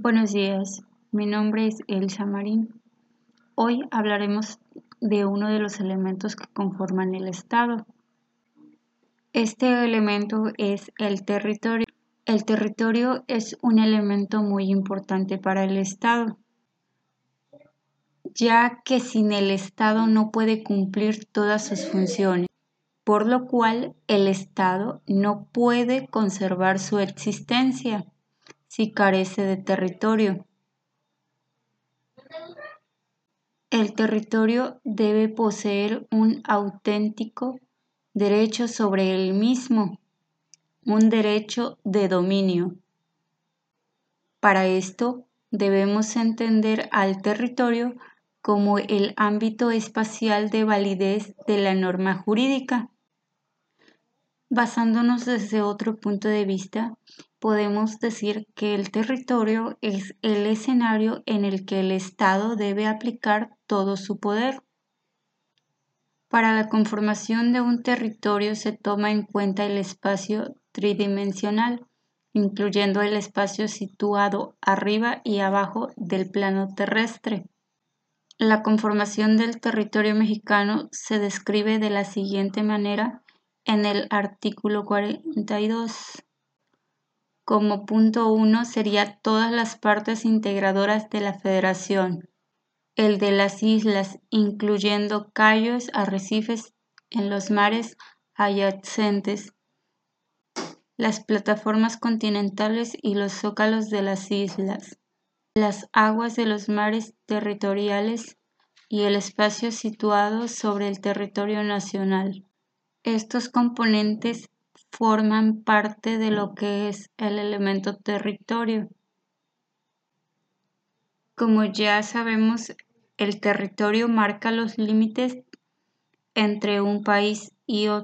Buenos días, mi nombre es Elsa Marín. Hoy hablaremos de uno de los elementos que conforman el Estado. Este elemento es el territorio. El territorio es un elemento muy importante para el Estado, ya que sin el Estado no puede cumplir todas sus funciones, por lo cual el Estado no puede conservar su existencia si carece de territorio. El territorio debe poseer un auténtico derecho sobre él mismo, un derecho de dominio. Para esto debemos entender al territorio como el ámbito espacial de validez de la norma jurídica. Basándonos desde otro punto de vista, podemos decir que el territorio es el escenario en el que el Estado debe aplicar todo su poder. Para la conformación de un territorio se toma en cuenta el espacio tridimensional, incluyendo el espacio situado arriba y abajo del plano terrestre. La conformación del territorio mexicano se describe de la siguiente manera en el artículo 42. Como punto 1 sería todas las partes integradoras de la federación, el de las islas, incluyendo cayos, arrecifes en los mares adyacentes, las plataformas continentales y los zócalos de las islas, las aguas de los mares territoriales y el espacio situado sobre el territorio nacional. Estos componentes forman parte de lo que es el elemento territorio. Como ya sabemos, el territorio marca los límites entre un país y otro.